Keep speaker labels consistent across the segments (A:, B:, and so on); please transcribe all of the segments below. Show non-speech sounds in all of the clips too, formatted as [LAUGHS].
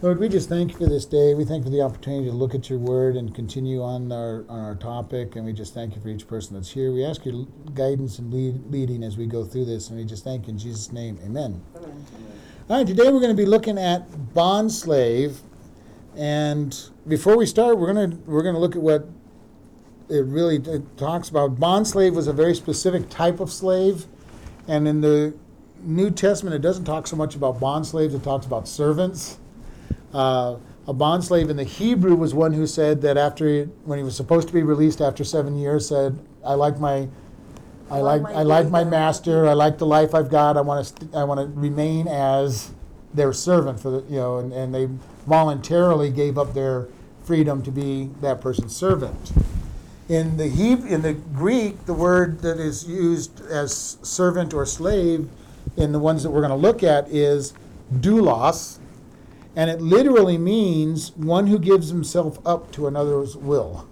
A: Lord, we just thank you for this day. We thank you for the opportunity to look at your word and continue on our on our topic. And we just thank you for each person that's here. We ask your guidance and lead, leading as we go through this. And we just thank you in Jesus' name. Amen. Amen. All right, today we're going to be looking at bond slave. And before we start, we're going to we're going to look at what it really it talks about. Bond slave was a very specific type of slave, and in the New Testament, it doesn't talk so much about bond slaves. It talks about servants. Uh, a bond slave in the Hebrew was one who said that after he, when he was supposed to be released after seven years, said, "I like my, I like I like my master. I like the life I've got. I want to I want to remain as their servant for the you know." And, and they voluntarily gave up their freedom to be that person's servant. In the Hebrew, in the Greek, the word that is used as servant or slave in the ones that we're going to look at is doulos and it literally means one who gives himself up to another's will.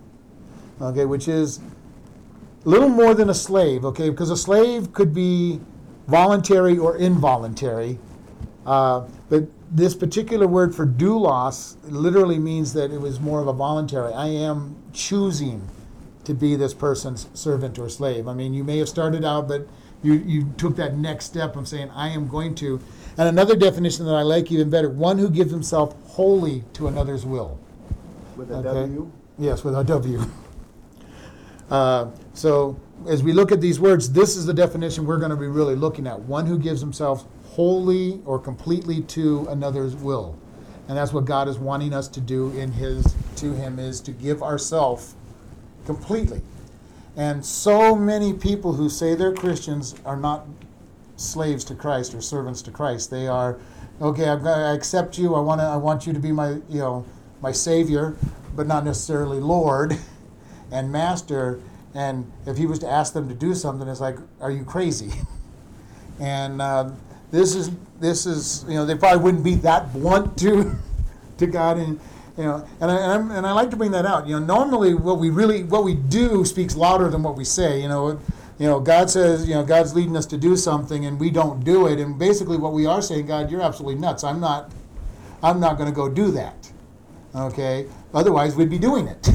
A: Okay, which is a little more than a slave, okay, because a slave could be voluntary or involuntary. Uh, but this particular word for doulos literally means that it was more of a voluntary. I am choosing to be this person's servant or slave. I mean, you may have started out, but you, you took that next step of saying, I am going to. And another definition that I like even better one who gives himself wholly to another's will.
B: With a okay? W?
A: Yes, with a W. [LAUGHS] Uh, so as we look at these words, this is the definition we're going to be really looking at one who gives himself wholly or completely to another's will. And that's what God is wanting us to do in his to him is to give ourselves completely. And so many people who say they're Christians are not slaves to Christ or servants to Christ. They are, okay, I accept you. I want to. I want you to be my, you know, my Savior, but not necessarily Lord [LAUGHS] and Master. And if he was to ask them to do something, it's like, are you crazy? [LAUGHS] and uh, this is this is you know they probably wouldn't be that blunt to [LAUGHS] to God and you know and I, and, and I like to bring that out. You know, normally what we really what we do speaks louder than what we say. You know you know, God says, you know, God's leading us to do something and we don't do it. And basically what we are saying, God, you're absolutely nuts. I'm not I'm not going to go do that. Okay? Otherwise we'd be doing it.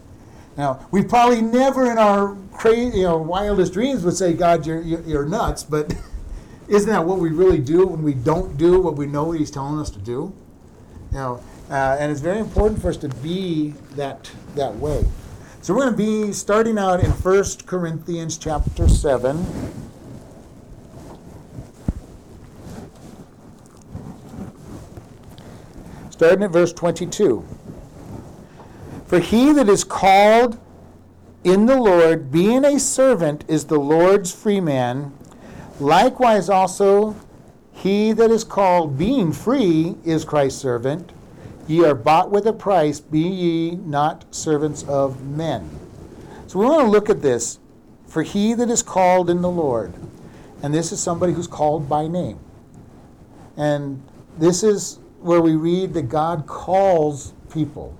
A: [LAUGHS] now, we probably never in our crazy, you know, wildest dreams would say, God, you're you're nuts, but [LAUGHS] isn't that what we really do when we don't do what we know he's telling us to do? You know, uh, and it's very important for us to be that that way. So we're going to be starting out in 1 Corinthians chapter 7. Starting at verse 22. For he that is called in the Lord, being a servant, is the Lord's free man. Likewise also, he that is called, being free, is Christ's servant. Ye are bought with a price, be ye not servants of men. So we want to look at this. For he that is called in the Lord, and this is somebody who's called by name. And this is where we read that God calls people.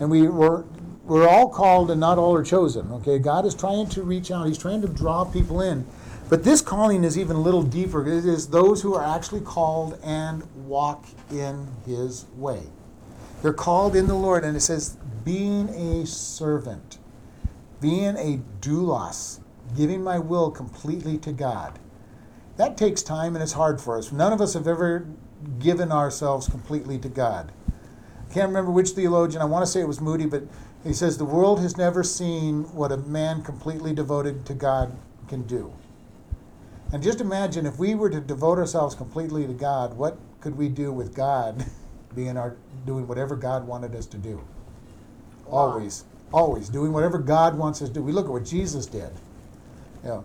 A: And we, we're, we're all called and not all are chosen. Okay, God is trying to reach out, He's trying to draw people in. But this calling is even a little deeper. It is those who are actually called and walk in His way. They're called in the Lord, and it says, being a servant, being a doulos, giving my will completely to God. That takes time and it's hard for us. None of us have ever given ourselves completely to God. I can't remember which theologian, I want to say it was Moody, but he says, The world has never seen what a man completely devoted to God can do. And just imagine if we were to devote ourselves completely to God, what could we do with God? [LAUGHS] being our doing whatever God wanted us to do. Always, always doing whatever God wants us to do. We look at what Jesus did. You know,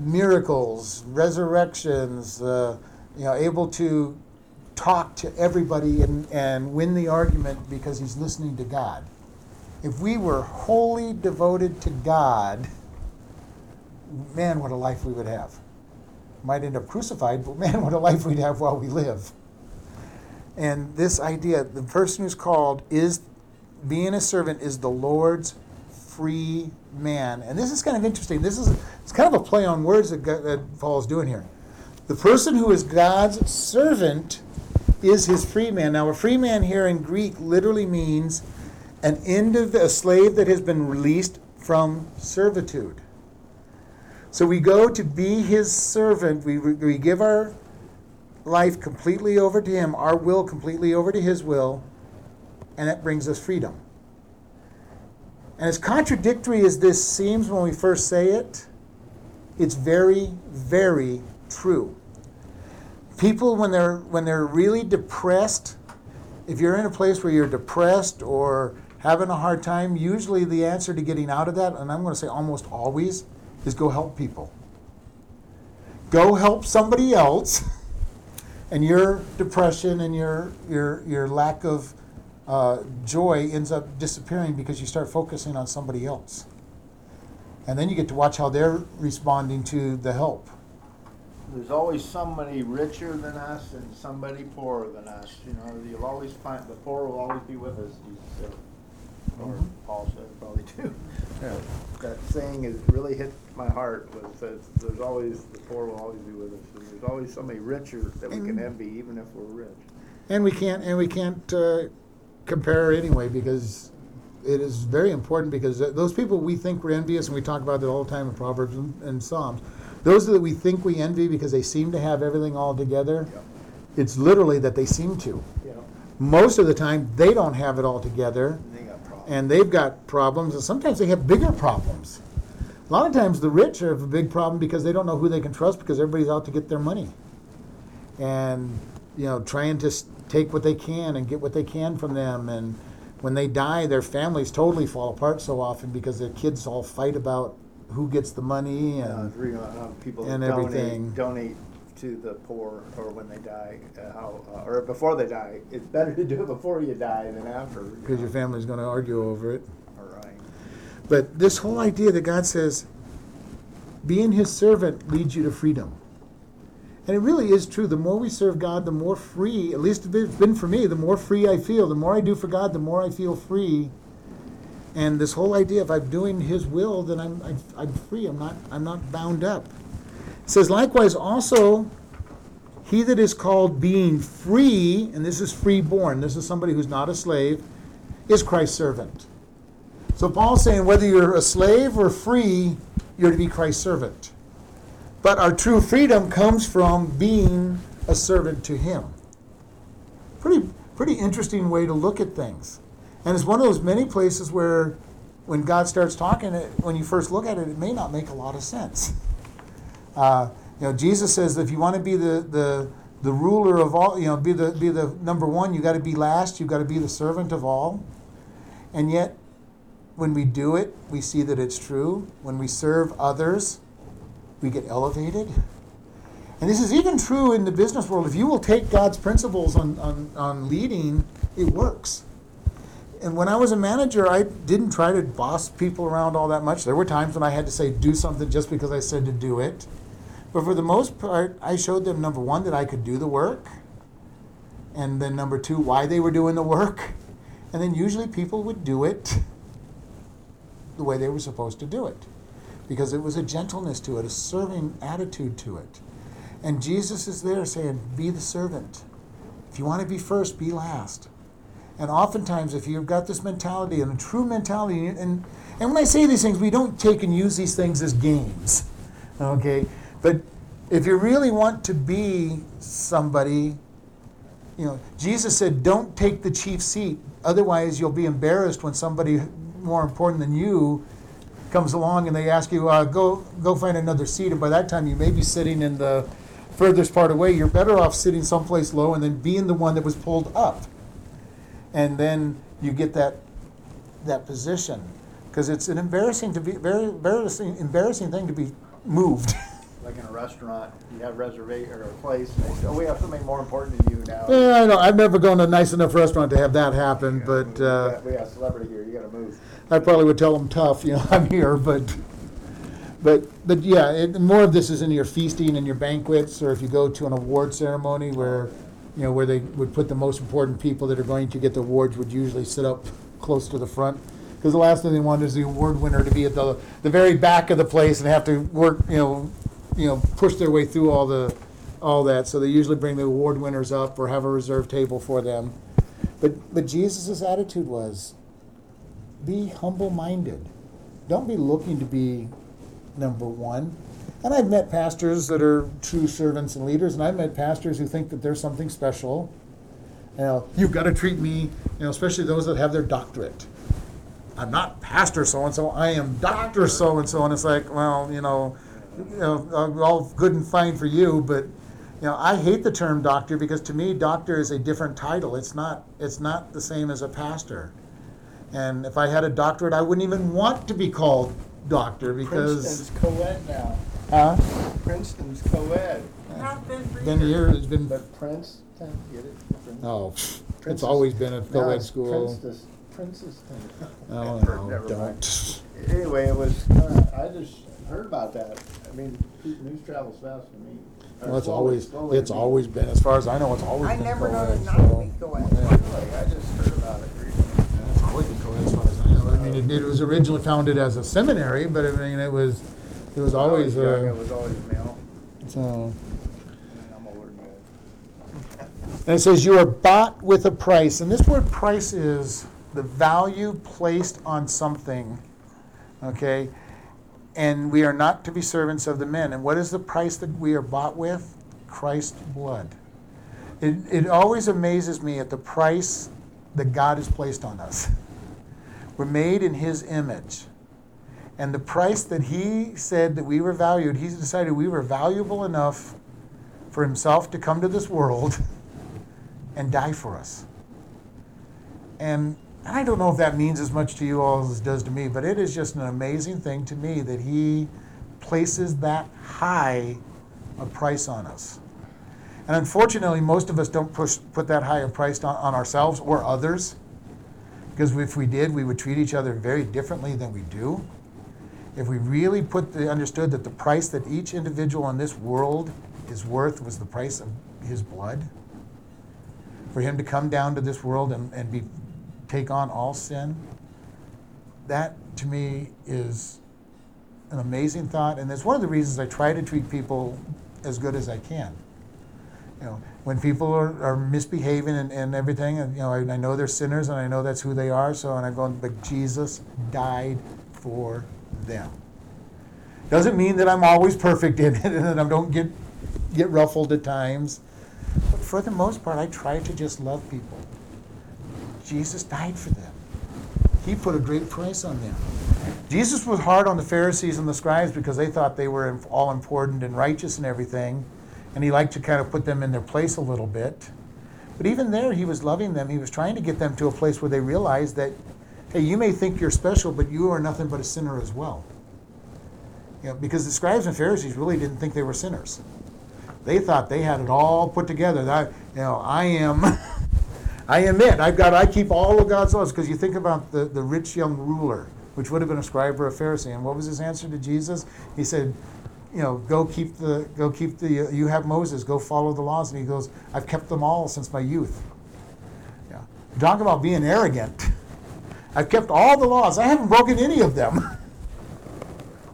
A: miracles, resurrections, uh, you know, able to talk to everybody and, and win the argument because he's listening to God. If we were wholly devoted to God, man, what a life we would have. Might end up crucified, but man, what a life we'd have while we live. And this idea, the person who's called is being a servant is the Lord's free man. And this is kind of interesting. This is it's kind of a play on words that, that Paul is doing here. The person who is God's servant is his free man. Now, a free man here in Greek literally means an indiv- a slave that has been released from servitude. So we go to be his servant. We, we give our life completely over to him, our will completely over to his will, and that brings us freedom. And as contradictory as this seems when we first say it, it's very, very true. People when they're when they're really depressed, if you're in a place where you're depressed or having a hard time, usually the answer to getting out of that, and I'm going to say almost always, is go help people. Go help somebody else, [LAUGHS] and your depression and your your your lack of uh, joy ends up disappearing because you start focusing on somebody else. And then you get to watch how they're responding to the help.
B: There's always somebody richer than us and somebody poorer than us, you know, you'll always find, the poor will always be with us, Jesus said. Or
A: Mhm.
B: Paul said probably too.
A: Yeah.
B: That saying has really hit my heart, was that there's always, the poor will always be with us, and there's always somebody richer that we can
A: And-
B: envy, even if we're rich.
A: And we can't and we can't uh, compare anyway because it is very important because th- those people we think we're envious and we talk about it all the time in Proverbs and, and Psalms. Those that we think we envy because they seem to have everything all together. It's literally that they seem to. Most of the time they don't have it all together
B: they got problems.
A: And they've got problems and sometimes they have bigger problems. A lot of times the rich have a big problem because they don't know who they can trust because everybody's out to get their money. And you know, trying to take what they can and get what they can from them and when they die their families totally fall apart so often because their kids all fight about who gets the money
B: Uh,
A: and
B: how people
A: and
B: donate,
A: everything.
B: donate to the poor or when they die, uh, how, uh, or before they die. It's better to do it before you die than after. you
A: because your family's going to argue over it.
B: All right.
A: But this whole idea that God says, being his servant leads you to freedom. And it really is true. The more we serve God, the more free, at least it's been for me, the more free I feel. The more I do for God, the more I feel free. And this whole idea, if I'm doing his will, then I'm, I'm, I'm free. I'm not, I'm not bound up. It says, likewise, also, he that is called being free, and this is freeborn, this is somebody who's not a slave, is Christ's servant. So Paul's saying whether you're a slave or free, you're to be Christ's servant. But our true freedom comes from being a servant to him. Pretty pretty interesting way to look at things. And it's one of those many places where when God starts talking, when you first look at it, it may not make a lot of sense. [LAUGHS] Uh, you know, Jesus says that if you want to be the, the, the ruler of all, you know, be the, be the number one, you got to be last, you've got to be the servant of all. And yet, when we do it, we see that it's true. When we serve others, we get elevated. And this is even true in the business world. If you will take God's principles on, on, on leading, it works. And when I was a manager, I didn't try to boss people around all that much. There were times when I had to say, do something just because I said to do it. But for the most part, I showed them number one, that I could do the work. And then number two, why they were doing the work. And then usually people would do it the way they were supposed to do it. Because it was a gentleness to it, a serving attitude to it. And Jesus is there saying, be the servant. If you want to be first, be last. And oftentimes, if you've got this mentality and a true mentality, and, and when I say these things, we don't take and use these things as games, okay? But if you really want to be somebody, you know, Jesus said, don't take the chief seat, otherwise, you'll be embarrassed when somebody more important than you comes along and they ask you, uh, go, go find another seat. And by that time, you may be sitting in the furthest part away. You're better off sitting someplace low and then being the one that was pulled up and then you get that that position because it's an embarrassing to be very embarrassing embarrassing thing to be moved. [LAUGHS]
B: Like in a restaurant, you have reservation or a place, and they say, oh, we have something more important than you now.
A: yeah, I know. I've never gone to a nice enough restaurant to have that happen, but uh,
B: we got a celebrity here, you gotta move.
A: I probably would tell them tough. You know, [LAUGHS] I'm here, but but but yeah, it, more of this is in your feasting and your banquets, or if you go to an award ceremony where you know where they would put the most important people that are going to get the awards would usually sit up close to the front. Because the last thing they want is the award winner to be at the the very back of the place and have to work, you know, you know, push their way through all the all that. So they usually bring the award winners up or have a reserve table for them. But but Jesus' attitude was be humble minded. Don't be looking to be number one. And I've met pastors that are true servants and leaders, and I've met pastors who think that there's something special. You know, you've got to treat me, you know, especially those that have their doctorate. I'm not pastor so and so. I am doctor so and so, and it's like, well, you know, you know, uh, all good and fine for you, but you know, I hate the term doctor because to me, doctor is a different title. It's not. It's not the same as a pastor. And if I had a doctorate, I wouldn't even want to be called doctor because.
B: Princeton's co-ed now.
A: Huh?
B: Princeton's co-ed.
C: Have been for
A: Been
C: years.
A: here. It's been.
B: But Princeton, get it? Princeton.
A: Oh, it's
B: Princess-
A: always been a
B: Now
A: co-ed
B: it's
A: school.
B: Princess- Princeston.
A: Oh [LAUGHS]
B: Never
A: no,
B: mind.
A: don't.
B: Anyway, it was, kinda- I just heard about that. I mean, news travels fast to me. Or
A: Well, it's
B: slowly-
A: always
B: slowly
A: it's always been, as far as I know, it's always
C: I
A: been
C: never
A: co-ed.
C: known not
A: so-
C: to be co-ed.
A: Yeah.
B: Really, I just heard about it recently.
A: It's always been co-ed as far as I know. I mean, it, it was originally founded as a seminary, but I mean, it was, it was
B: When I
A: always,
B: young,
A: uh,
B: It was always male.
A: so.
B: I'm older than.
A: And it says, You are bought with a price. And this word price is the value placed on something. Okay? And we are not to be servants of the men. And what is the price that we are bought with? Christ's blood. It, it always amazes me at the price that God has placed on us. We're made in His image. And the price that He said that we were valued, He's decided we were valuable enough for Himself to come to this world [LAUGHS] and die for us. And I don't know if that means as much to you all as it does to me, but it is just an amazing thing to me that he places that high a price on us. And unfortunately, most of us don't push, put that high a price on, on ourselves or others. Because if we did, we would treat each other very differently than we do. If we really put the understood that the price that each individual in this world is worth was the price of his blood, for him to come down to this world and, and be take on all sin, that to me is an amazing thought, and that's one of the reasons I try to treat people as good as I can. You know, when people are, are misbehaving and, and everything, and you know, I, I know they're sinners and I know that's who they are, so and I'm going, but Jesus died for them. Doesn't mean that I'm always perfect in it [LAUGHS] and that I don't get get ruffled at times. But for the most part, I try to just love people. Jesus died for them. He put a great price on them. Jesus was hard on the Pharisees and the scribes because they thought they were all important and righteous and everything, and he liked to kind of put them in their place a little bit. But even there, he was loving them. He was trying to get them to a place where they realized that, hey, you may think you're special, but you are nothing but a sinner as well. You know, because the scribes and Pharisees really didn't think they were sinners. They thought they had it all put together. That you know, I am, [LAUGHS] I am it. I've got. I keep all of God's laws. Because you think about the the rich young ruler, which would have been a scribe or a Pharisee, and what was his answer to Jesus? He said, you know, go keep the go keep the. Uh, you have Moses. Go follow the laws. And he goes, I've kept them all since my youth. Yeah. Talk about being arrogant. [LAUGHS] I've kept all the laws. I haven't broken any of them. [LAUGHS]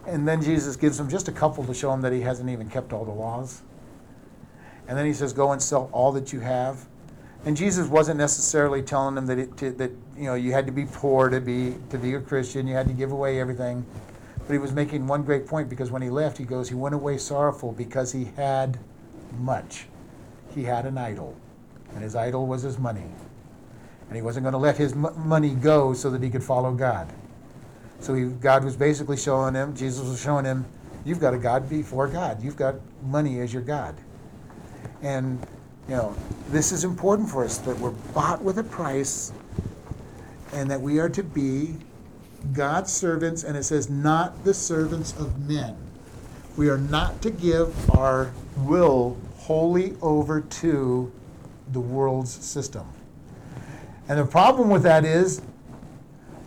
A: And then Jesus gives him just a couple to show him that he hasn't even kept all the laws. And then he says, "Go and sell all that you have." And Jesus wasn't necessarily telling them that it, to, that you know you had to be poor to be to be a Christian. You had to give away everything. But he was making one great point because when he left, he goes, he went away sorrowful because he had much. He had an idol, and his idol was his money. And he wasn't going to let his m- money go so that he could follow God. So he, God was basically showing him, Jesus was showing him, you've got a God before God. You've got money as your God. And, you know, this is important for us that we're bought with a price and that we are to be God's servants. And it says, not the servants of men. We are not to give our will wholly over to the world's system. And the problem with that is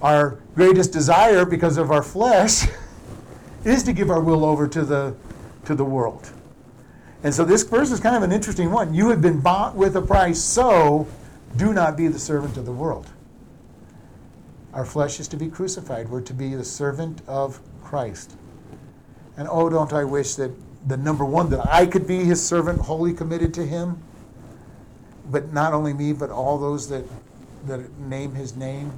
A: our greatest desire because of our flesh [LAUGHS] is to give our will over to the to the world. And so this verse is kind of an interesting one. You have been bought with a price, so do not be the servant of the world. Our flesh is to be crucified. We're to be the servant of Christ. And oh, don't I wish that the number one, that I could be his servant, wholly committed to him. But not only me, but all those that, that name his name.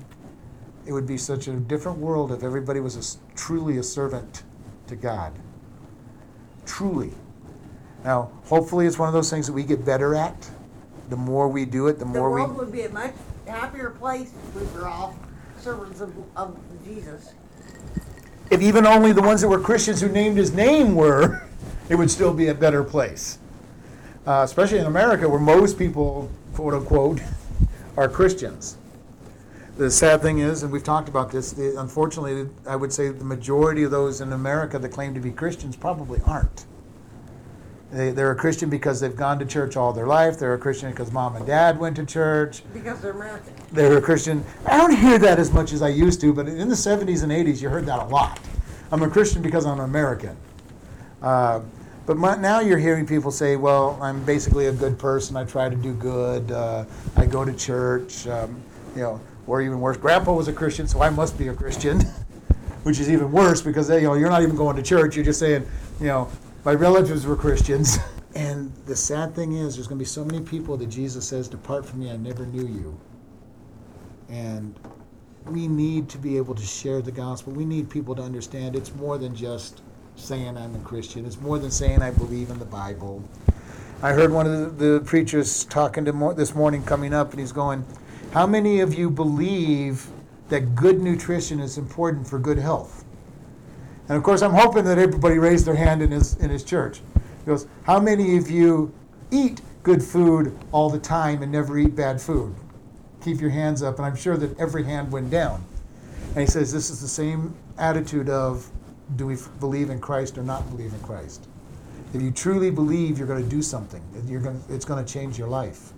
A: It would be such a different world if everybody was a truly a servant to God. Truly. Now, hopefully, it's one of those things that we get better at. The more we do it, the
C: The
A: more we.
C: world would be a much happier place if we were all servants of, of Jesus.
A: if even only the ones that were Christians who named his name were, [LAUGHS] it would still be a better place. Uh, especially in America, where most people, quote unquote, [LAUGHS] are Christians. The sad thing is, and we've talked about this, the, unfortunately, I would say the majority of those in America that claim to be Christians probably aren't. They, they're a Christian because they've gone to church all their life. They're a Christian because mom and dad went to church
C: Because they're American.
A: they're a Christian. I don't hear that as much as I used to, but in the 70s and 80s, you heard that a lot. I'm a Christian because I'm American. Uh, but my, now you're hearing people say, well, I'm basically a good person. I try to do good. Uh, I go to church. Um, you know, or even worse, Grandpa was a Christian, so I must be a Christian, [LAUGHS] which is even worse because you know you're not even going to church. You're just saying, you know, my relatives were Christians. [LAUGHS] And the sad thing is, there's going to be so many people that Jesus says, "Depart from me, I never knew you." And we need to be able to share the gospel. We need people to understand it's more than just saying I'm a Christian. It's more than saying I believe in the Bible. I heard one of the, preachers talking to mo- this morning coming up, and he's going, "How many of you believe that good nutrition is important for good health?" And of course, I'm hoping that everybody raised their hand in his in his church. He goes, "How many of you eat good food all the time and never eat bad food?" keep your hands up, and I'm sure that every hand went down. And he says this is the same attitude of do we believe in Christ or not believe in Christ? If you truly believe, you're going to do something. You're going, it's going to change your life.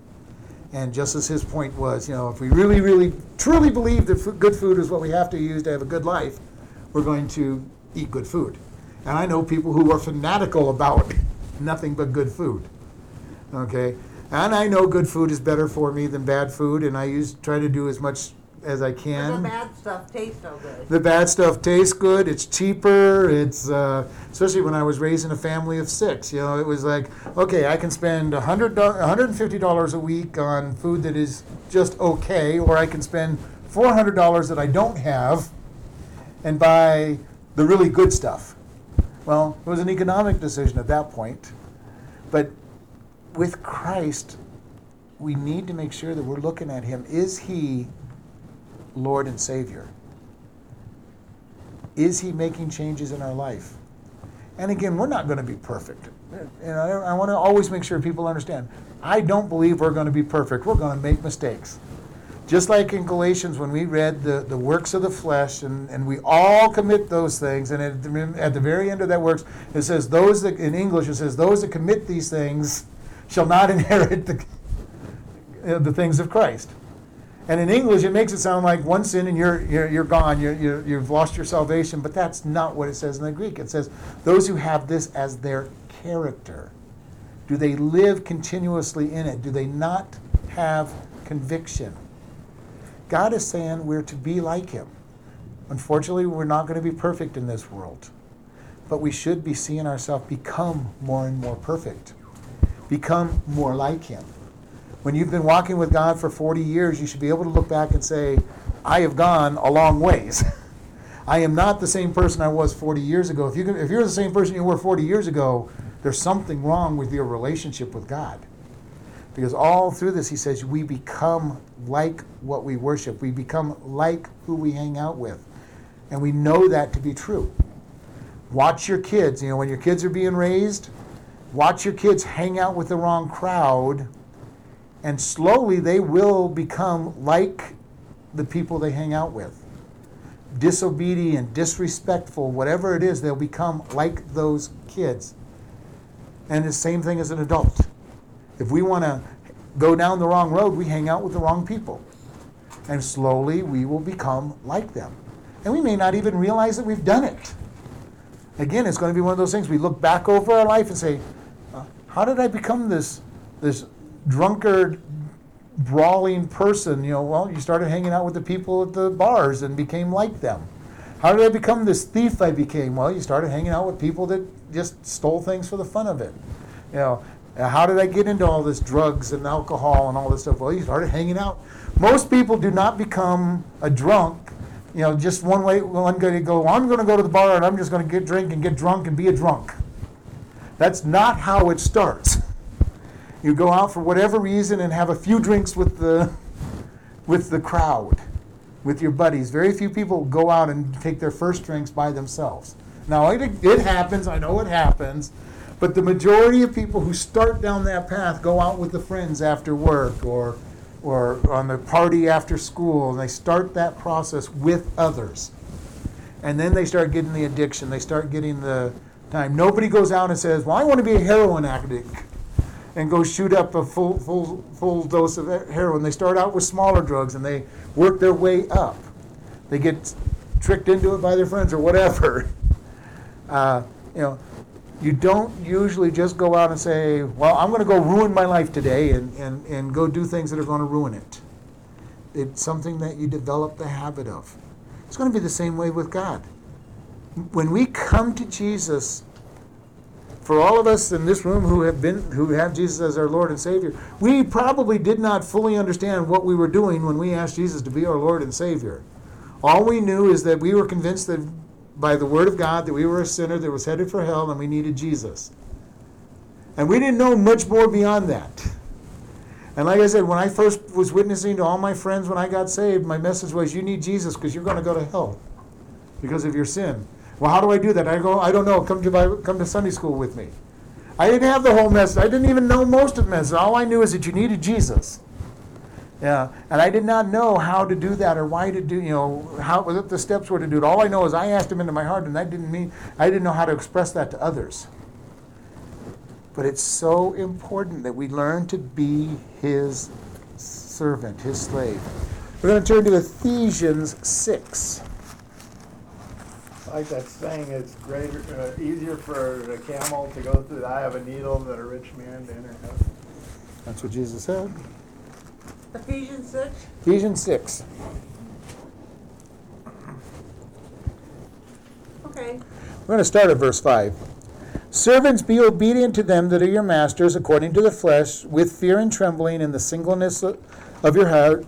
A: And just as his point was, you know, if we really, really, truly believe that good food is what we have to use to have a good life, we're going to eat good food. And I know people who are fanatical about nothing but good food. Okay, and I know good food is better for me than bad food, and I use try to do as much as I can.
C: the bad stuff tastes so good.
A: The bad stuff tastes good. It's cheaper. It's uh, especially when I was raising a family of six. You know, it was like, okay, I can spend a hundred, hundred and fifty dollars a week on food that is just okay, or I can spend four hundred dollars that I don't have, and buy the really good stuff. Well, it was an economic decision at that point, but with Christ, we need to make sure that we're looking at Him. Is He Lord and Savior? Is He making changes in our life? And again, we're not going to be perfect. And I, I want to always make sure people understand. I don't believe we're going to be perfect. We're going to make mistakes. Just like in Galatians, when we read the, the works of the flesh, and, and we all commit those things, and at the, at the very end of that works, it says, those that, in English, it says, those that commit these things shall not [LAUGHS] inherit the, uh, the things of Christ. And in English, it makes it sound like one sin and you're, you're, you're gone, you're, you're, you've lost your salvation, but that's not what it says in the Greek. It says, those who have this as their character. Do they live continuously in it? Do they not have conviction? God is saying we're to be like Him. Unfortunately, we're not going to be perfect in this world, but we should be seeing ourselves become more and more perfect, become more like Him. When you've been walking with God for 40 years, you should be able to look back and say, I have gone a long ways. [LAUGHS] I am not the same person I was 40 years ago. If, you can, if you're the same person you were 40 years ago, there's something wrong with your relationship with God. Because all through this, he says, we become like what we worship. We become like who we hang out with. And we know that to be true. Watch your kids. You know, when your kids are being raised, watch your kids hang out with the wrong crowd, and slowly they will become like the people they hang out with. Disobedient, disrespectful, whatever it is, they'll become like those kids. And the same thing as an adult. If we want to go down the wrong road, we hang out with the wrong people. And slowly we will become like them. And we may not even realize that we've done it. Again, it's going to be one of those things we look back over our life and say, uh, how did I become this, this drunkard, brawling person? You know, well, you started hanging out with the people at the bars and became like them. How did I become this thief I became? Well, you started hanging out with people that just stole things for the fun of it. You know, Uh, how did I get into all this drugs and alcohol and all this stuff? Well, you started hanging out. Most people do not become a drunk, you know, just one way, one guy to go, I'm going to go to the bar and I'm just going to get drink and get drunk and be a drunk. That's not how it starts. You go out for whatever reason and have a few drinks with the with the crowd, with your buddies. Very few people go out and take their first drinks by themselves. Now, it, it happens, I know it happens, but the majority of people who start down that path go out with the friends after work or, or on the party after school, and they start that process with others. And then they start getting the addiction, they start getting the time. Nobody goes out and says, Well, I want to be a heroin addict and go shoot up a full, full, full dose of heroin. They start out with smaller drugs and they work their way up. They get tricked into it by their friends or whatever. [LAUGHS] Uh, you know, you don't usually just go out and say, well, I'm going to go ruin my life today and, and, and go do things that are going to ruin it. It's something that you develop the habit of. It's going to be the same way with God. When we come to Jesus, for all of us in this room who have been who have Jesus as our Lord and Savior, we probably did not fully understand what we were doing when we asked Jesus to be our Lord and Savior. All we knew is that we were convinced that by the word of God that we were a sinner that was headed for hell and we needed Jesus. And we didn't know much more beyond that. And like I said, when I first was witnessing to all my friends when I got saved, my message was you need Jesus because you're going to go to hell because of your sin. Well, how do I do that? I go, I don't know. Come to come to Sunday school with me. I didn't have the whole message. I didn't even know most of the message. All I knew is that you needed Jesus. Yeah, and I did not know how to do that or why to do, you know, how what the steps were to do it. All I know is I asked him into my heart, and that didn't mean I didn't know how to express that to others. But it's so important that we learn to be his servant, his slave. We're going to turn to Ephesians 6.
B: Like that saying, it's greater, uh, easier for a camel to go through the eye of a needle than a rich man to enter heaven.
A: That's what Jesus said.
C: Ephesians six.
A: Ephesians 6.
C: Okay.
A: We're going to start at verse 5. Servants, be obedient to them that are your masters according to the flesh, with fear and trembling in the singleness of your heart,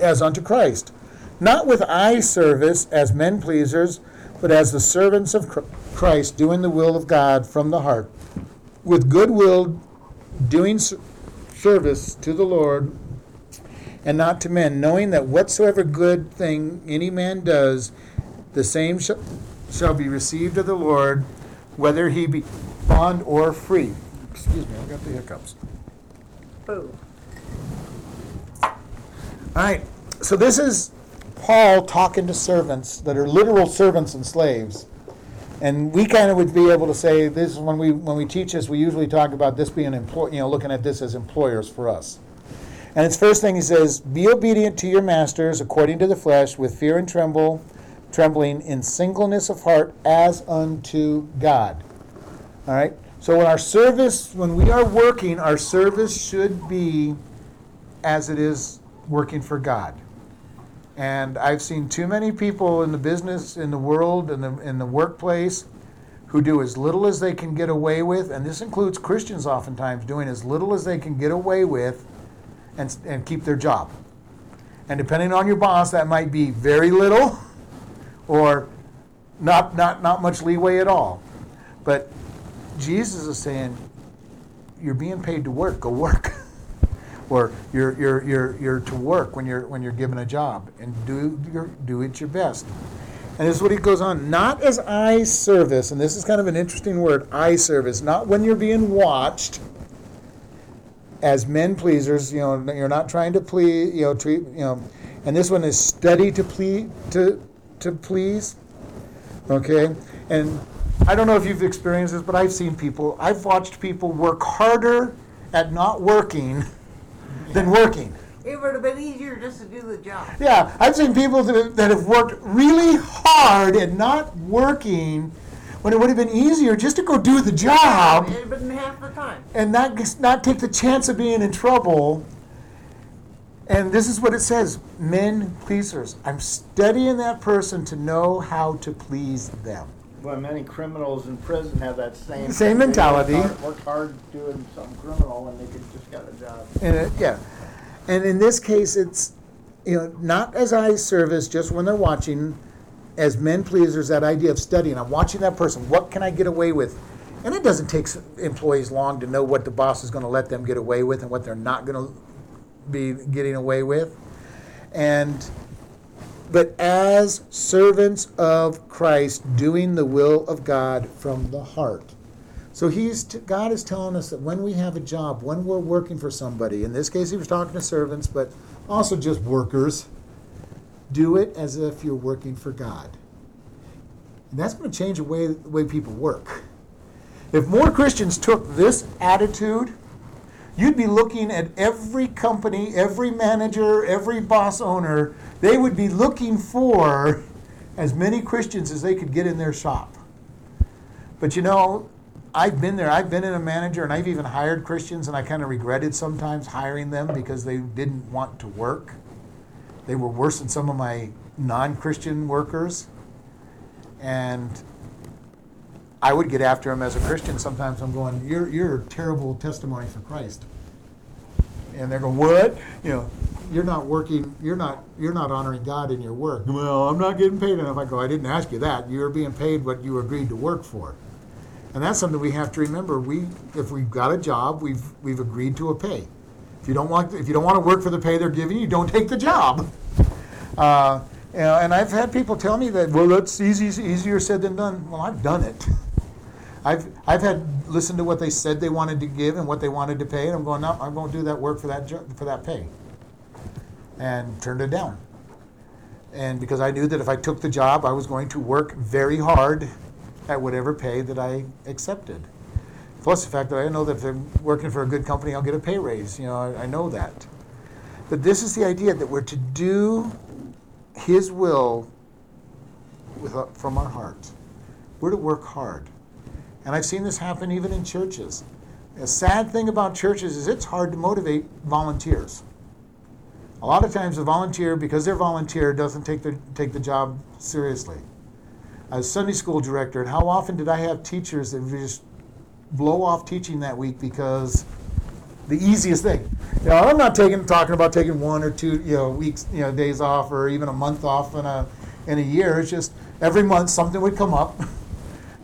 A: as unto Christ. Not with eye service as men pleasers, but as the servants of Christ, doing the will of God from the heart, with good will, doing service to the Lord and not to men, knowing that whatsoever good thing any man does, the same shall, shall be received of the Lord, whether he be bond or free. Excuse me, I got the hiccups.
C: Boo.
A: All right, so this is Paul talking to servants that are literal servants and slaves. And we kind of would be able to say this is when we when we teach this, we usually talk about this being employ, you know, looking at this as employers for us. And its first thing he says, "Be obedient to your masters according to the flesh, with fear and tremble, trembling in singleness of heart, as unto God." All right. So when our service, when we are working, our service should be as it is working for God. And I've seen too many people in the business, in the world, in the in the workplace, who do as little as they can get away with, and this includes Christians oftentimes doing as little as they can get away with, and and keep their job. And depending on your boss, that might be very little, [LAUGHS] or not not not much leeway at all. But Jesus is saying, you're being paid to work. Go work. [LAUGHS] or you're, you're, you're, you're to work when you're, when you're given a job and do, your, do it your best. And this is what he goes on, not as eye service, and this is kind of an interesting word, eye service, not when you're being watched as men pleasers, you know, you're not trying to please, you know, treat, you know, and this one is steady to please, to, to please, okay? And I don't know if you've experienced this, but I've seen people, I've watched people work harder at not working than working.
C: It would have been easier just to do the job.
A: Yeah, I've seen people that, that have worked really hard at not working when it would have been easier just to go do the job
C: It would half the time.
A: and not, not take the chance of being in trouble. And this is what it says men pleasers. I'm studying that person to know how to please them.
B: Well, many criminals in prison have that same.
A: Same
B: thing. They
A: mentality.
B: Work hard, work hard doing something criminal and they could just got a job.
A: And it, yeah. And in this case, it's, you know, not as eye service, just when they're watching, as men pleasers, that idea of studying. I'm watching that person. What can I get away with? And it doesn't take employees long to know what the boss is going to let them get away with and what they're not going to be getting away with. And, but as servants of Christ, doing the will of God from the heart. So he's t- God is telling us that when we have a job, when we're working for somebody, in this case he was talking to servants, but also just workers, do it as if you're working for God. And that's going to change the way the way people work. If more Christians took this attitude, you'd be looking at every company, every manager, every boss owner, they would be looking for as many Christians as they could get in their shop. But you know, I've been there. I've been in a manager, and I've even hired Christians, and I kind of regretted sometimes hiring them because they didn't want to work. They were worse than some of my non-Christian workers, and I would get after them as a Christian. Sometimes I'm going, "You're you're a terrible testimony for Christ," and they're going, "What? You know." You're not working. You're not. You're not honoring God in your work. Well, I'm not getting paid enough. I go. I didn't ask you that. You're being paid what you agreed to work for. And that's something we have to remember. We, if we've got a job, we've we've agreed to a pay. If you don't want, if you don't want to work for the pay they're giving you, don't take the job. Uh, and I've had people tell me that, well, that's easy, easier said than done. Well, I've done it. I've I've had listened to what they said they wanted to give and what they wanted to pay, and I'm going, no, I'm going to do that work for that for that pay, and turned it down. And because I knew that if I took the job, I was going to work very hard at whatever pay that I accepted. Plus the fact that I know that if I'm working for a good company, I'll get a pay raise. You know, I, I know that. But this is the idea that we're to do His will with, uh, from our heart. We're to work hard. And I've seen this happen even in churches. A sad thing about churches is it's hard to motivate volunteers. A lot of times, a volunteer, because they're volunteer, doesn't take the, take the job seriously. I was Sunday school director, and how often did I have teachers that just blow off teaching that week because the easiest thing. You know, I'm not taking talking about taking one or two, you know, weeks, you know, days off or even a month off in a in a year. It's just every month something would come up. [LAUGHS]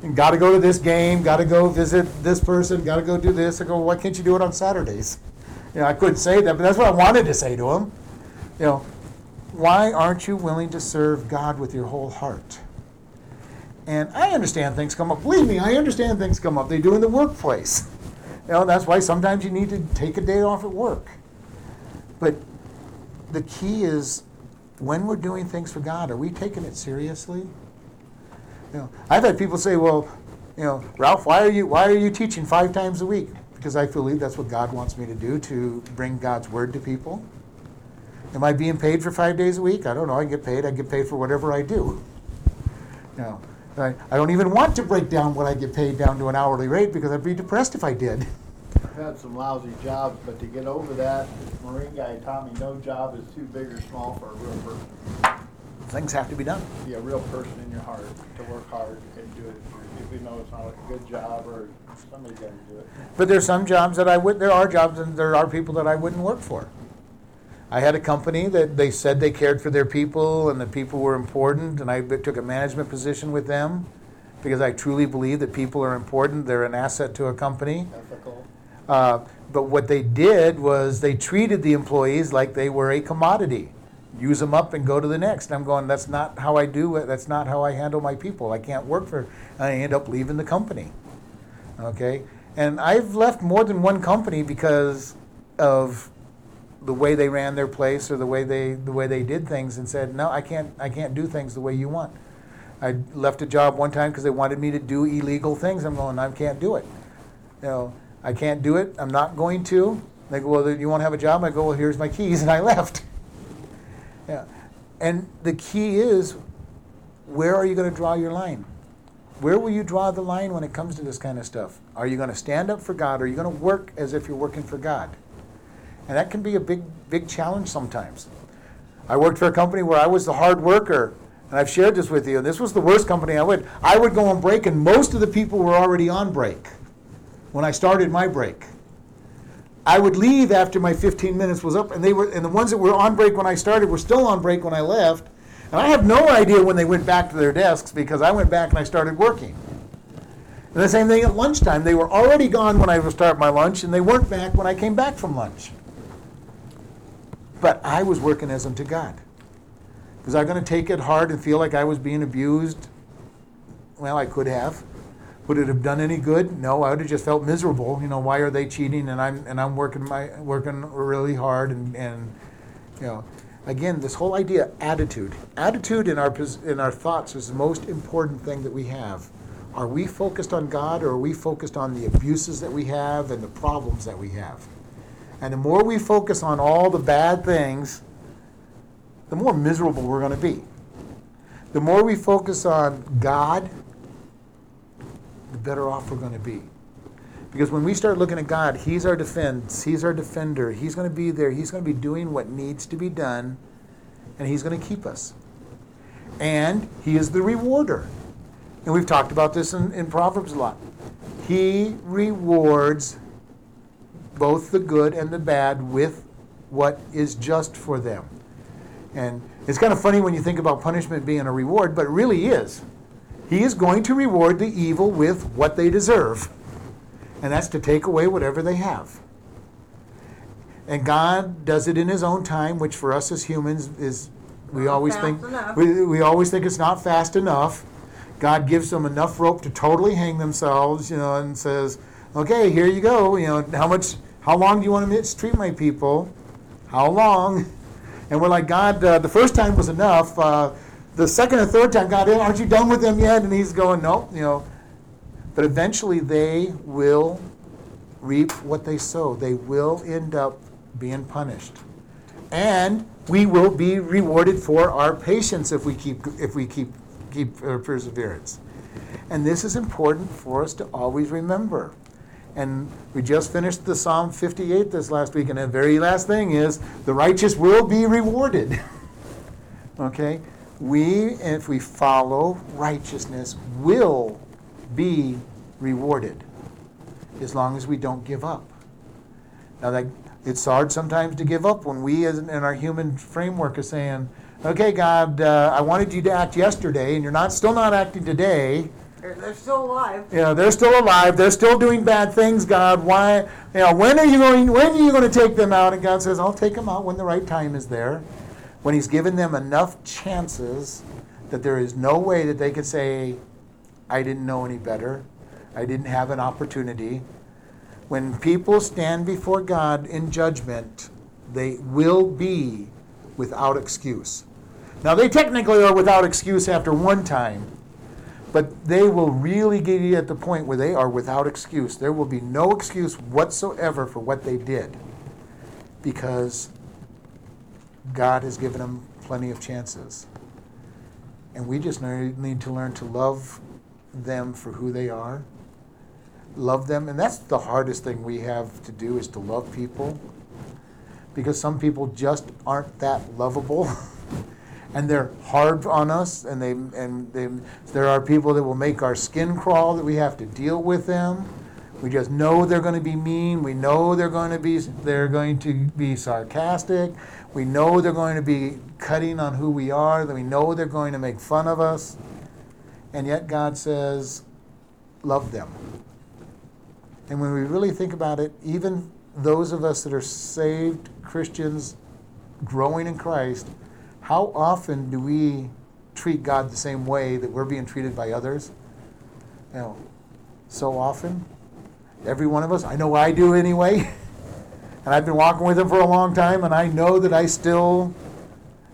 A: And got to go to this game, got to go visit this person, got to go do this. I go, why can't you do it on Saturdays? You know, I couldn't say that, but that's what I wanted to say to him. You know, why aren't you willing to serve God with your whole heart? And I understand things come up. Believe me, I understand things come up. They do in the workplace. You know, that's why sometimes you need to take a day off at work. But the key is when we're doing things for God, are we taking it seriously? You know, I've had people say, "Well, you know, Ralph, why are you why are you teaching five times a week?" Because I believe that's what God wants me to do to bring God's word to people. Am I being paid for five days a week? I don't know. I get paid. I get paid for whatever I do. You know, I, I don't even want to break down what I get paid down to an hourly rate because I'd be depressed if I did.
B: I've had some lousy jobs, but to get over that, this Marine guy taught me no job is too big or small for a real person.
A: Things have to be done.
B: Be a real person in your heart, to work hard and do it. If you know it's not a good job or somebody's got to do it.
A: But there's some jobs that I would. There are jobs and there are people that I wouldn't work for. I had a company that they said they cared for their people and the people were important, and I took a management position with them because I truly believe that people are important. They're an asset to a company.
B: Ethical.
A: Uh, but what they did was they treated the employees like they were a commodity. Use them up and go to the next. I'm going, that's not how I do it. That's not how I handle my people. I can't work for, I end up leaving the company. Okay? And I've left more than one company because of the way they ran their place or the way they the way they did things and said, "No, I can't I can't do things the way you want." I left a job one time because they wanted me to do illegal things. I'm going, I can't do it. You know, I can't do it. I'm not going to. They go, well, you want to have a job? I go, well, here's my keys, [LAUGHS] and I left. Yeah, and the key is, where are you going to draw your line? Where will you draw the line when it comes to this kind of stuff? Are you going to stand up for God? Are you going to work as if you're working for God? And that can be a big, big challenge sometimes. I worked for a company where I was the hard worker, and I've shared this with you. And this was the worst company I would. I would go on break, and most of the people were already on break when I started my break. I would leave after my 15 minutes was up, and they were, and the ones that were on break when I started were still on break when I left. And I have no idea when they went back to their desks because I went back and I started working. And the same thing at lunchtime. They were already gone when I would start my lunch, and they weren't back when I came back from lunch. But I was working as unto God. Was I going to take it hard and feel like I was being abused? Well, I could have. Would it have done any good? No, I would have just felt miserable. You know, why are they cheating and I'm and I'm working my working really hard and and you know, again, this whole idea attitude. Attitude in our in our thoughts is the most important thing that we have. Are we focused on God or are we focused on the abuses that we have and the problems that we have? And the more we focus on all the bad things, the more miserable we're going to be. The more we focus on God, the better off we're going to be. Because when we start looking at God, He's our defense, He's our defender, He's going to be there, He's going to be doing what needs to be done, and He's going to keep us. And He is the rewarder. And we've talked about this in, in Proverbs a lot. He rewards both the good and the bad with what is just for them. And it's kind of funny when you think about punishment being a reward, but it really is. He is going to reward the evil with what they deserve, and that's to take away whatever they have. And God does it in His own time, which for us as humans is we
C: Not
A: always think
C: enough.
A: we, we always think it's not fast enough. God gives them enough rope to totally hang themselves, you know, and says, "Okay, here you go. You know, how much, how long do you want to mistreat my people? How long?" And we're like, God, uh, the first time was enough. Uh, the second or third time, God, aren't you done with them yet? And He's going, no, you know. But eventually, they will reap what they sow. They will end up being punished, and we will be rewarded for our patience if we keep if we keep keep perseverance. And this is important for us to always remember. And we just finished the Psalm 58 this last week, and the very last thing is the righteous will be rewarded. [LAUGHS] okay? We, if we follow righteousness, will be rewarded as long as we don't give up. Now, that, it's hard sometimes to give up when we, in our human framework, are saying, "Okay, God, uh, I wanted you to act yesterday, and you're not still not acting today.
C: They're, still alive.
A: You know, they're still alive. They're still doing bad things. God, why? You know, when are you going? When are you going to take them out?" And God says, "I'll take them out when the right time is there, when He's given them enough chances that there is no way that they could say, I didn't know any better. I didn't have an opportunity." When people stand before God in judgment, they will be without excuse. Now, they technically are without excuse after one time, but they will really get you at the point where they are without excuse. There will be no excuse whatsoever for what they did because God has given them plenty of chances. And we just need to learn to love them for who they are. Love them, and that's the hardest thing we have to do is to love people because some people just aren't that lovable. [LAUGHS] and they're hard on us and they and they, there are people that will make our skin crawl that we have to deal with them. We just know they're going to be mean we know they're going to be they're going to be sarcastic we know they're going to be cutting on who we are that we know they're going to make fun of us and yet god says love them. And when we really think about it even those of us that are saved christians growing in christ how often do we treat God the same way that we're being treated by others? You know, so often. Every one of us. I know I do anyway. [LAUGHS] And I've been walking with him for a long time, and I know that I still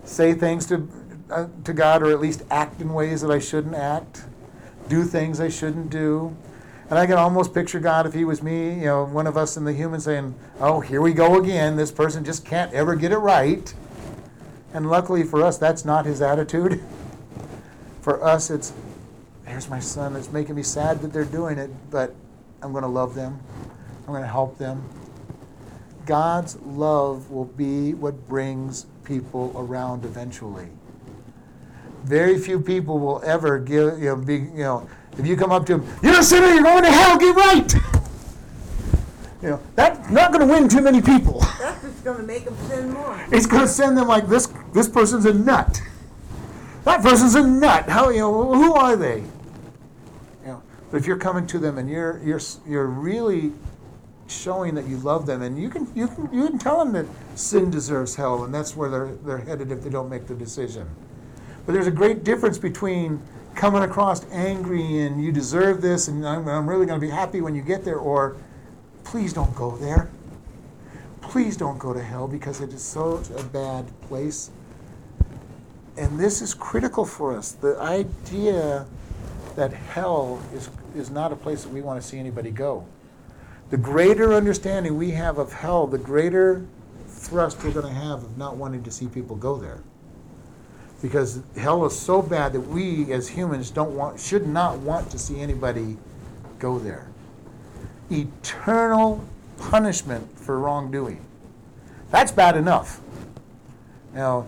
A: say things to, uh, to God, or at least act in ways that I shouldn't act, do things I shouldn't do. And I can almost picture God if he was me, you know, one of us in the human saying, Oh, here we go again. This person just can't ever get it right. And luckily for us, that's not his attitude. For us, it's, there's my son. It's making me sad that they're doing it, but I'm going to love them. I'm going to help them. God's love will be what brings people around eventually. Very few people will ever give, you know, be, you know, if you come up to them, you're a sinner, you're going to hell, get right. [LAUGHS] You know, that's not going to win too many people.
C: That's just gonna make them sin more.
A: It's going to send them like this. This person's a nut. That person's a nut. How you know? Who are they? You know. But if you're coming to them and you're you're you're really showing that you love them, and you can you can you can tell them that sin deserves hell, and that's where they're they're headed if they don't make the decision. But there's a great difference between coming across angry and you deserve this, and I'm, I'm really going to be happy when you get there, or please don't go there. Please don't go to hell because it is such a bad place. And this is critical for us. The idea that hell is, is not a place that we want to see anybody go. The greater understanding we have of hell, the greater thrust we're going to have of not wanting to see people go there. Because hell is so bad that we as humans don't want should not want to see anybody go there. Eternal punishment for wrongdoing. That's bad enough. Now,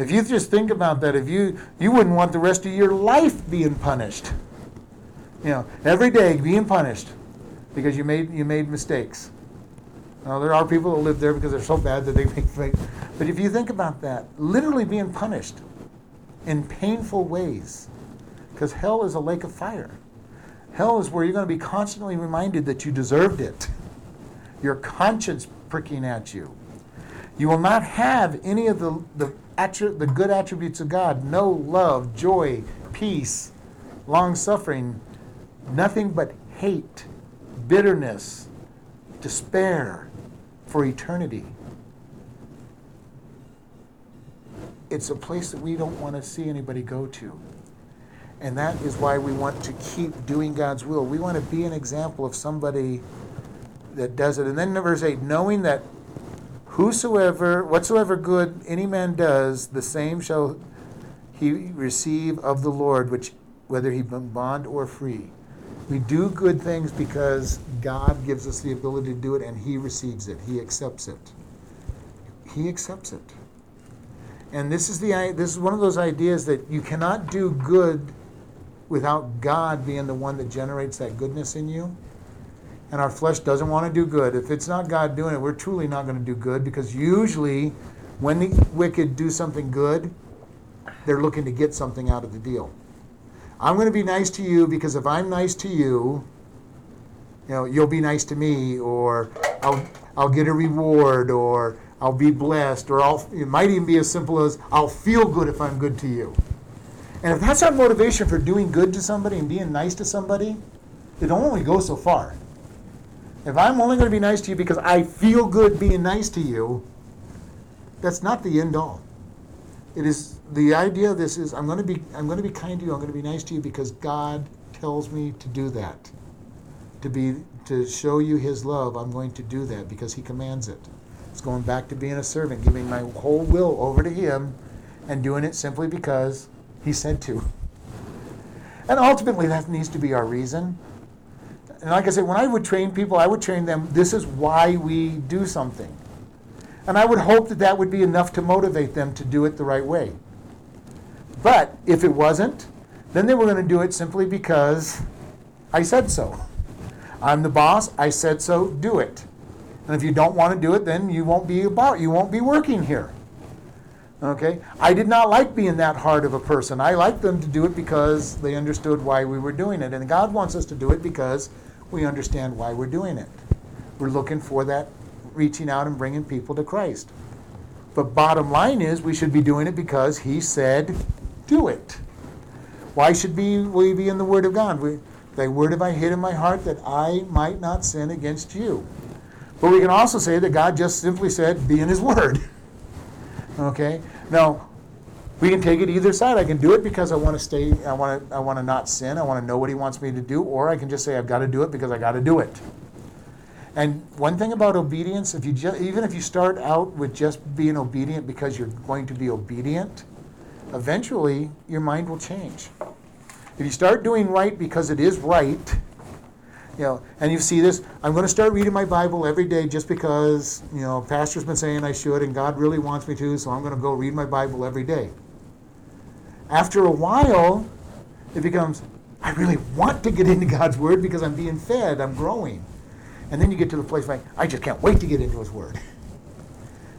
A: if you just think about that, if you you wouldn't want the rest of your life being punished. You know, every day being punished because you made you made mistakes. Now, there are people that live there because they're so bad that they make mistakes. But if you think about that, literally being punished in painful ways, because hell is a lake of fire. Hell is where you're going to be constantly reminded that you deserved it. Your conscience pricking at you. You will not have any of the, the, attri- the good attributes of God no love, joy, peace, long suffering, nothing but hate, bitterness, despair for eternity. It's a place that we don't want to see anybody go to. And that is why we want to keep doing God's will. We want to be an example of somebody that does it. And then verse 8, knowing that whosoever, whatsoever good any man does, the same shall he receive of the Lord, which whether he be bond or free. We do good things because God gives us the ability to do it and he receives it. He accepts it. He accepts it. And this is the this is one of those ideas that you cannot do good without God being the one that generates that goodness in you. And our flesh doesn't want to do good. If it's not God doing it, we're truly not going to do good because usually when the wicked do something good, they're looking to get something out of the deal. I'm going to be nice to you because if I'm nice to you, you know, you'll be nice to me, or I'll I'll get a reward, or I'll be blessed, or I'll. It might even be as simple as I'll feel good if I'm good to you. And if that's our motivation for doing good to somebody and being nice to somebody, it only goes so far. If I'm only going to be nice to you because I feel good being nice to you, that's not the end all. It is the idea of this is I'm going to be I'm going to be kind to you. I'm going to be nice to you because God tells me to do that. To be to show you His love, I'm going to do that because He commands it. It's going back to being a servant, giving my whole will over to Him, and doing it simply because He said to. And ultimately, that needs to be our reason. And like I said, when I would train people, I would train them. This is why we do something. And I would hope that that would be enough to motivate them to do it the right way. But if it wasn't, then they were going to do it simply because I said so. I'm the boss, I said so, do it. And if you don't want to do it, then you won't be about you won't be working here. Okay? I did not like being that hard of a person. I liked them to do it because they understood why we were doing it. And God wants us to do it because we understand why we're doing it. We're looking for that reaching out and bringing people to Christ. But bottom line is, we should be doing it because He said, do it. Why should be, we be in the Word of God? We, Thy word have I hid in my heart that I might not sin against you. But we can also say that God just simply said, be in His Word. [LAUGHS] Okay? Now, we can take it either side. I can do it because I want to stay, I want to, I want to not sin, I want to know what He wants me to do, or I can just say, I've got to do it because I got to do it. And one thing about obedience, if you even if you start out with just being obedient because you're going to be obedient, eventually your mind will change. If you start doing right because it is right, You know, and you see this. I'm going to start reading my Bible every day just because you know pastor's been saying I should, and God really wants me to. So I'm going to go read my Bible every day. After a while, it becomes I really want to get into God's Word because I'm being fed, I'm growing, and then you get to the place like I just can't wait to get into His Word.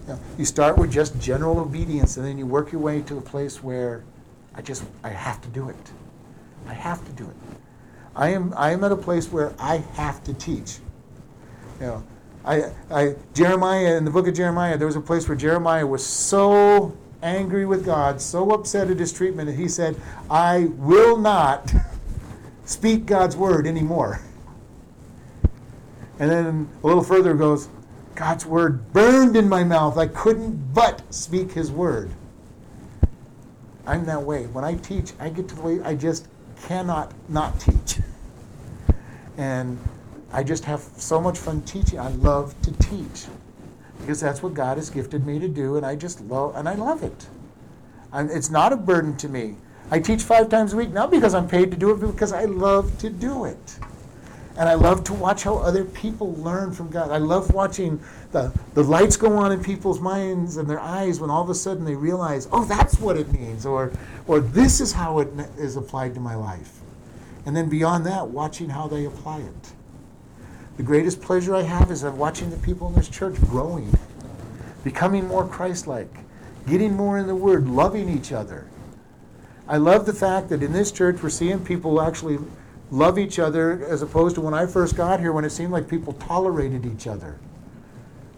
A: You, you start with just general obedience, and then you work your way to a place where I just I have to do it. I have to do it. I am I am at a place where I have to teach. You know, I I Jeremiah in the book of Jeremiah, there was a place where Jeremiah was so angry with God, so upset at his treatment, that he said, I will not [LAUGHS] speak God's word anymore. And then a little further goes, God's word burned in my mouth. I couldn't but speak his word. I'm that way. When I teach, I get to the way I just cannot not teach. And I just have so much fun teaching. I love to teach because that's what God has gifted me to do, and I just love and I love it. I'm, it's not a burden to me. I teach five times a week not because I'm paid to do it, but because I love to do it. And I love to watch how other people learn from God. I love watching the, the lights go on in people's minds and their eyes when all of a sudden they realize, oh, that's what it means, or, or this is how it is applied to my life. And then beyond that, watching how they apply it. The greatest pleasure I have is of watching the people in this church growing, becoming more Christ like, getting more in the Word, loving each other. I love the fact that in this church we're seeing people actually love each other as opposed to when I first got here when it seemed like people tolerated each other.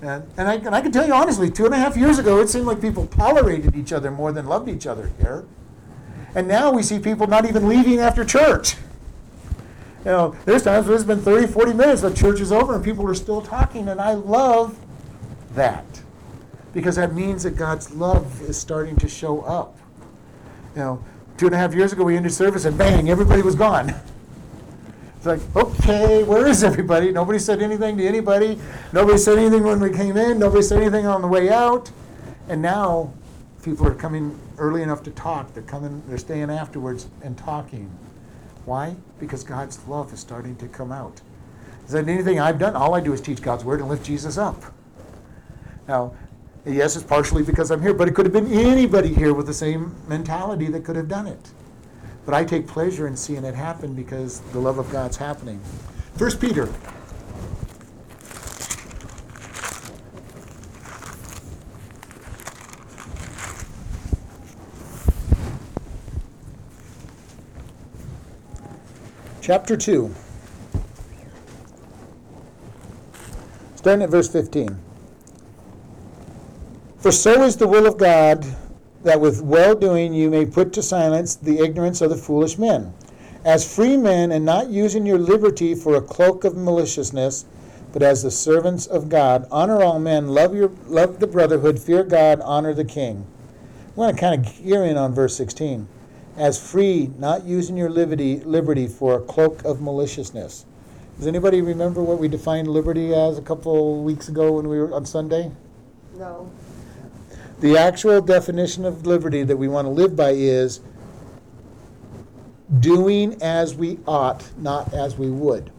A: And, and, I, and I can tell you honestly, two and a half years ago, it seemed like people tolerated each other more than loved each other here. And now we see people not even leaving after church. You know, there's times where it's been 30, 40 minutes, the church is over and people are still talking, and I love that. Because that means that God's love is starting to show up. You know, two and a half years ago we ended service and bang, everybody was gone. It's like, okay, where is everybody? Nobody said anything to anybody. Nobody said anything when we came in. Nobody said anything on the way out. And now people are coming early enough to talk. They're coming, they're staying afterwards and talking. Why? Because God's love is starting to come out. Is that anything I've done? All I do is teach God's word and lift Jesus up. Now, yes, it's partially because I'm here, but it could have been anybody here with the same mentality that could have done it. But I take pleasure in seeing it happen because the love of God's happening. First Peter. Chapter 2. Starting at verse 15. For so is the will of God that with well doing you may put to silence the ignorance of the foolish men. As free men, and not using your liberty for a cloak of maliciousness, but as the servants of God, honor all men, love your love the brotherhood, fear God, honor the king. I want to kind of gear in on verse 16. As free, not using your liberty liberty for a cloak of maliciousness. Does anybody remember what we defined liberty as a couple weeks ago when we were on Sunday?
C: No.
A: The actual definition of liberty that we want to live by is doing as we ought, not as we would.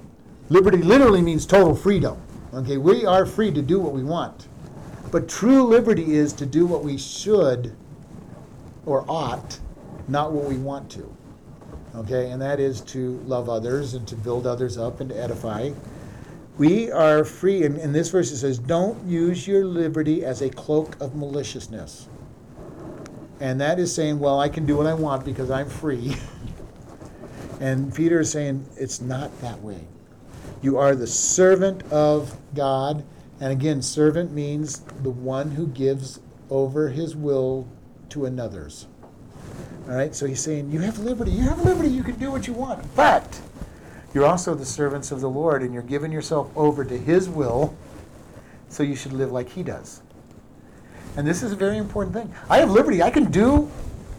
A: Liberty literally means total freedom. Okay, we are free to do what we want. But true liberty is to do what we should or ought, not what we want to. Okay, and that is to love others and to build others up and to edify. We are free, and in this verse it says, Don't use your liberty as a cloak of maliciousness. And that is saying, Well, I can do what I want because I'm free. [LAUGHS] and Peter is saying, It's not that way. You are the servant of God. And again, servant means the one who gives over his will to another's. All right, so he's saying, You have liberty. You have liberty. You can do what you want. But you're also the servants of the Lord, and you're giving yourself over to His will, so you should live like He does. And this is a very important thing. I have liberty. I can do,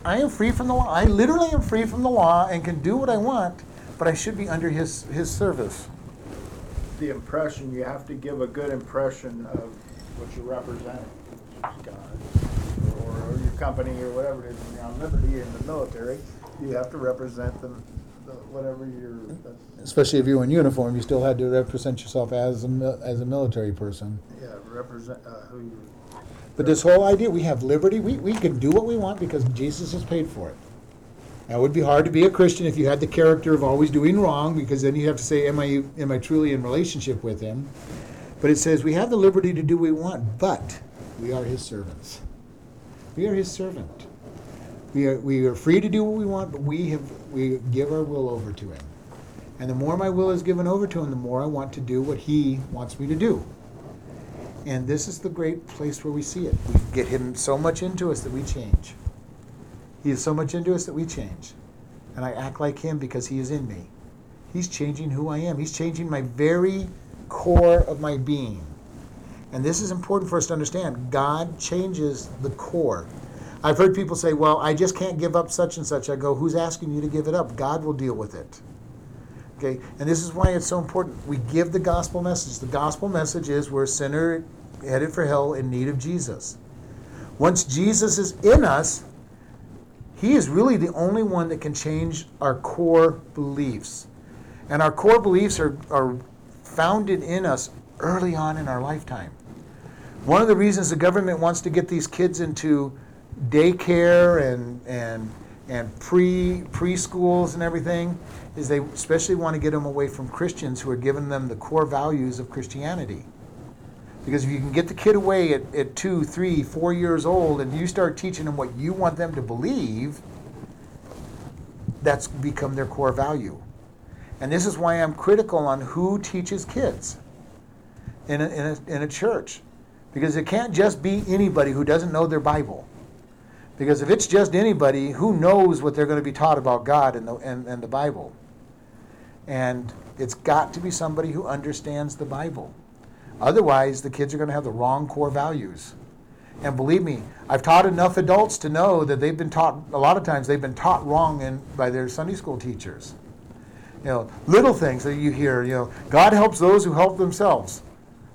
A: I am free from the law. I literally am free from the law and can do what I want, but I should be under His, his service.
B: The impression, you have to give a good impression of what you're representing, which is God, or, or your company, or whatever it is. When you're on liberty in the military, You have to represent them, the, whatever you're,
A: Especially if you're in uniform, you still had to represent yourself as a, mil- as a military person.
B: yeah, represent, uh, who you.
A: But this whole idea, we have liberty, we, we can do what we want because Jesus has paid for it. Now, it would be hard to be a Christian if you had the character of always doing wrong, because then you have to say, am I, am I truly in relationship with him? But it says we have the liberty to do what we want, but we are his servants. We are his servant. We are, we are free to do what we want, but we have, we give our will over to him. And the more my will is given over to him, the more I want to do what he wants me to do. And this is the great place where we see it. We get him so much into us that we change. He is so much into us that we change. And I act like him because he is in me. He's changing who I am. He's changing my very core of my being. And this is important for us to understand. God changes the core. I've heard people say, well, I just can't give up such and such. I go, who's asking you to give it up? God will deal with it. Okay, and this is why it's so important. We give the gospel message. The gospel message is we're a sinner headed for hell in need of Jesus. Once Jesus is in us, he is really the only one that can change our core beliefs. And our core beliefs are, are founded in us early on in our lifetime. One of the reasons the government wants to get these kids into daycare and, and, and pre preschools and everything is they especially want to get them away from Christians who are giving them the core values of Christianity. Because if you can get the kid away at, at two, three, four years old and you start teaching them what you want them to believe, that's become their core value. And this is why I'm critical on who teaches kids in a, in a, in a church. Because it can't just be anybody who doesn't know their Bible. Because if it's just anybody, who knows what they're going to be taught about God and the, and, and the Bible? And it's got to be somebody who understands the Bible. Otherwise, the kids are going to have the wrong core values. And believe me, I've taught enough adults to know that they've been taught, a lot of times, they've been taught wrong in, by their Sunday school teachers. You know, little things that you hear, you know, God helps those who help themselves.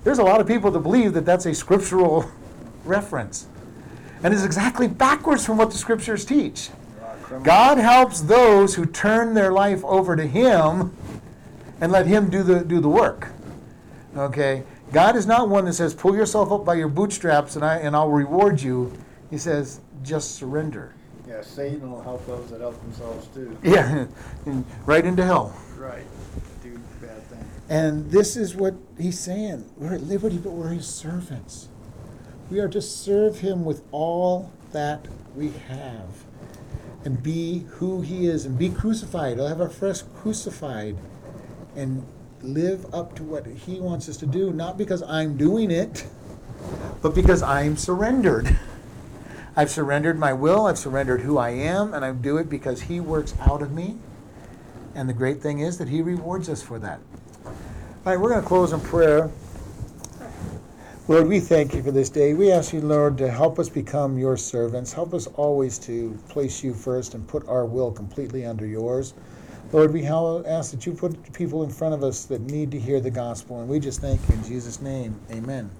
A: There's a lot of people that believe that that's a scriptural [LAUGHS] reference. And it's exactly backwards from what the scriptures teach. God helps those who turn their life over to Him and let Him do the, do the work. Okay? God is not one that says, pull yourself up by your bootstraps and, I, and I'll reward you. He says, just surrender.
B: Yeah, Satan will help those that help themselves too.
A: Yeah, [LAUGHS] right into hell.
B: Right.
A: And this is what he's saying. We're at liberty, but we're his servants. We are to serve him with all that we have and be who he is and be crucified. I'll have our flesh crucified and live up to what he wants us to do, not because I'm doing it, but because I'm surrendered. [LAUGHS] I've surrendered my will, I've surrendered who I am, and I do it because he works out of me. And the great thing is that he rewards us for that. All right, we're going to close in prayer. Lord, we thank you for this day. We ask you, Lord, to help us become your servants. Help us always to place you first and put our will completely under yours. Lord, we ask that you put people in front of us that need to hear the gospel, and we just thank you in Jesus' name. Amen.